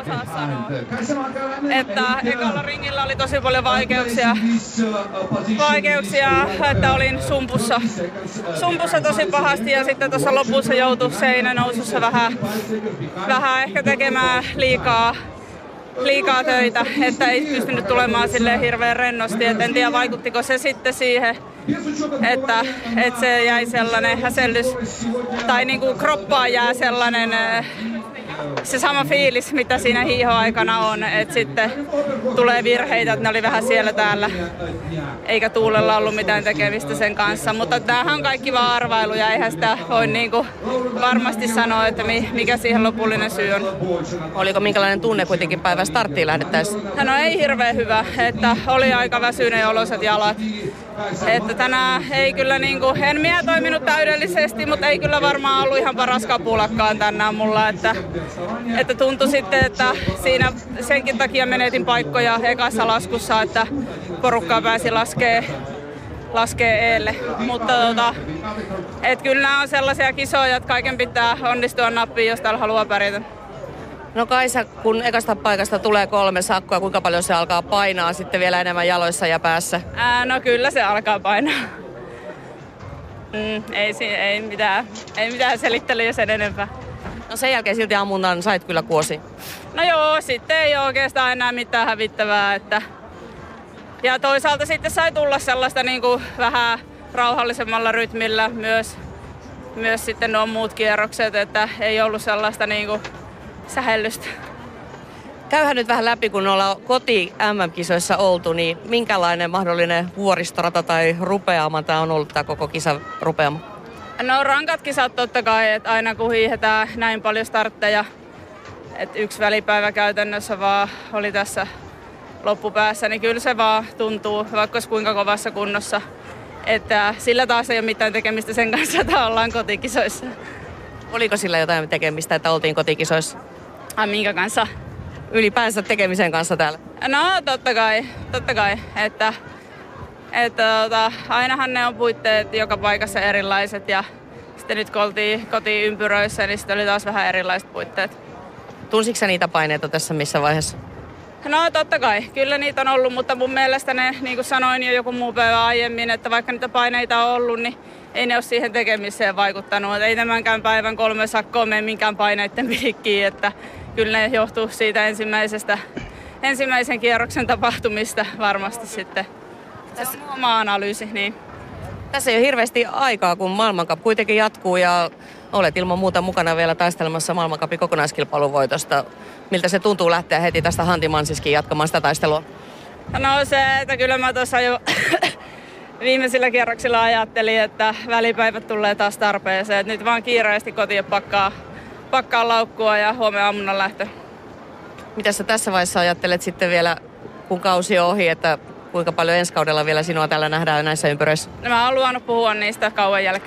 osaa sanoa. Että ekalla ringillä oli tosi paljon vaikeuksia, vaikeuksia että olin sumpussa, sumpussa tosi pahasti ja sitten tuossa lopussa joutui seinä nousussa vähän, vähän ehkä tekemään liikaa liikaa töitä, että ei pystynyt tulemaan sille hirveän rennosti. Et en tiedä vaikuttiko se sitten siihen, että, että se jäi sellainen häsellys tai niin kuin kroppaan jää sellainen se sama fiilis, mitä siinä hiihoaikana on, että sitten tulee virheitä, että ne oli vähän siellä täällä, eikä tuulella ollut mitään tekemistä sen kanssa. Mutta tämähän on kaikki vaan arvailuja, eihän sitä voi niinku varmasti sanoa, että mikä siihen lopullinen syy on. Oliko minkälainen tunne kuitenkin päivän starttiin lähdettäessä? No ei hirveän hyvä, että oli aika väsyneet oloset jalat. Että tänään ei kyllä niinku, en minä toiminut täydellisesti, mutta ei kyllä varmaan ollut ihan paras kapulakkaan tänään mulla, että että tuntui sitten, että siinä senkin takia menetin paikkoja ekassa laskussa, että porukkaa pääsi laskee, laskee eelle. Mutta tota, et kyllä nämä on sellaisia kisoja, että kaiken pitää onnistua nappiin, jos täällä haluaa pärjätä. No Kaisa, kun ekasta paikasta tulee kolme sakkoa, kuinka paljon se alkaa painaa sitten vielä enemmän jaloissa ja päässä? Ää, no kyllä se alkaa painaa. Mm, ei, ei, mitään, ei mitään selittelyä sen enempää. No sen jälkeen silti ammunnan sait kyllä kuosi. No joo, sitten ei oikeastaan enää mitään hävittävää. Että... Ja toisaalta sitten sai tulla sellaista niin kuin vähän rauhallisemmalla rytmillä myös, myös sitten nuo muut kierrokset, että ei ollut sellaista niin kuin sähellystä. Käyhän nyt vähän läpi, kun ollaan koti MM-kisoissa oltu, niin minkälainen mahdollinen vuoristorata tai rupeama tämä on ollut tämä koko kisa rupeama? No rankat kisat totta kai, että aina kun hiihetään näin paljon startteja, että yksi välipäivä käytännössä vaan oli tässä loppupäässä, niin kyllä se vaan tuntuu, vaikka olisi kuinka kovassa kunnossa. Että sillä taas ei ole mitään tekemistä sen kanssa, että ollaan kotikisoissa. Oliko sillä jotain tekemistä, että oltiin kotikisoissa? Ai minkä kanssa? Ylipäänsä tekemisen kanssa täällä? No totta kai, totta kai, että että tota, ainahan ne on puitteet joka paikassa erilaiset ja sitten nyt kun oltiin kotiympyröissä, niin sitten oli taas vähän erilaiset puitteet. Tunsitko niitä paineita tässä missä vaiheessa? No totta kai, kyllä niitä on ollut, mutta mun mielestä ne, niin kuin sanoin jo joku muu päivä aiemmin, että vaikka niitä paineita on ollut, niin ei ne ole siihen tekemiseen vaikuttanut. Että ei tämänkään päivän kolme sakkoa mene minkään paineiden piikkiin, että kyllä ne johtuu siitä ensimmäisestä, ensimmäisen kierroksen tapahtumista varmasti sitten. Tässä on oma analyysi, niin. Tässä ei ole hirveästi aikaa, kun maailmankap kuitenkin jatkuu ja olet ilman muuta mukana vielä taistelemassa maailmankapin kokonaiskilpailun voitosta. Miltä se tuntuu lähteä heti tästä Hantimansiskin jatkamaan sitä taistelua? No se, että kyllä mä tuossa jo viimeisillä kierroksilla ajattelin, että välipäivät tulee taas tarpeeseen. Että nyt vaan kiireesti kotiin pakkaa, pakkaa laukkua ja huomenna aamuna lähtö. Mitä sä tässä vaiheessa ajattelet sitten vielä, kun kausi on ohi, että kuinka paljon ensi kaudella vielä sinua täällä nähdään näissä ympyröissä? No mä oon luvannut puhua niistä kauan jälkeen.